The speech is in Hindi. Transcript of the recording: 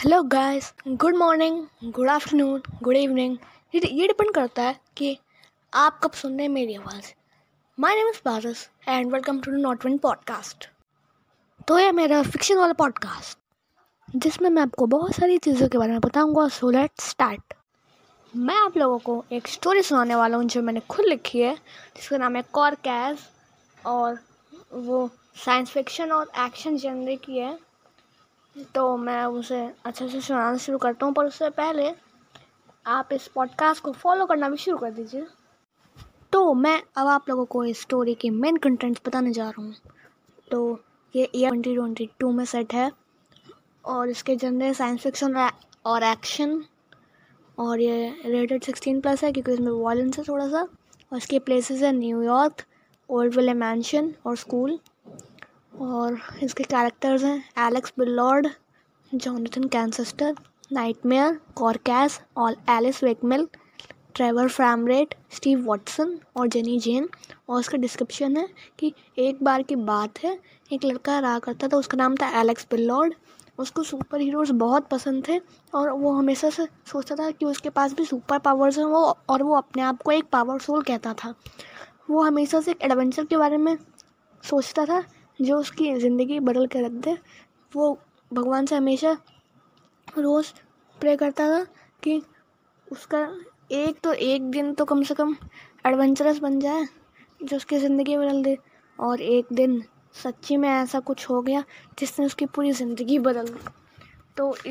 Hello guys good morning good afternoon good evening ये डिपेंड करता है कि आप कब सुन रहे हैं मेरी आवाज़। My name is bars and welcome to the not one podcast तो ये मेरा फिक्शन वाला पॉडकास्ट जिसमें मैं आपको बहुत सारी चीज़ों के बारे में बताऊँगा सो लेट स्टार्ट मैं आप लोगों को एक स्टोरी सुनाने वाला हूँ, जो मैंने खुद लिखी है, जिसका नाम है कॉर कैज और वो साइंस फिक्शन और एक्शन जनरे की है। तो मैं उसे अच्छे से सुनाना शुरू करता हूँ, पर उससे पहले आप इस पॉडकास्ट को फॉलो करना भी शुरू कर दीजिए। तो मैं अब आप लोगों को इस स्टोरी के मेन कंटेंट्स बताने जा रहा हूँ। तो ये ईयर ट्वेंटी ट्वेंटी टू में सेट है, और इसके जनरे साइंस फिक्शन और एक्शन और ये रेटेड सिक्सटीन प्लस है, क्योंकि इसमें वॉलेंस है थोड़ा सा। और इसके प्लेसेस है New York Old Ville Mansion और स्कूल और इसके कैरेक्टर्स हैं Alex Billard Jonathan Cancaster Nightmare Corcas और Alice Wakemill Trevor Framerate Steve Watson और जेनी जेन और उसका डिस्क्रिप्शन है कि एक बार की बात है, एक लड़का रहा करता था, उसका नाम था एलेक्स बिलॉर्ड उसको सुपर हीरोज़ बहुत पसंद थे और वो हमेशा से सोचता था कि उसके पास भी सुपर पावर्स हैं वो और वो अपने आप को एक पावर सोल कहता था। वो हमेशा से एक एडवेंचर के बारे में सोचता था जो उसकी ज़िंदगी बदल कर रख दे। वो भगवान से हमेशा रोज़ प्रे करता था कि उसका एक तो एक दिन तो कम से कम एडवेंचरस बन जाए, जो उसकी ज़िंदगी बदल दे। और एक दिन सच्ची में ऐसा कुछ हो गया जिसने उसकी पूरी ज़िंदगी बदल दी। तो इस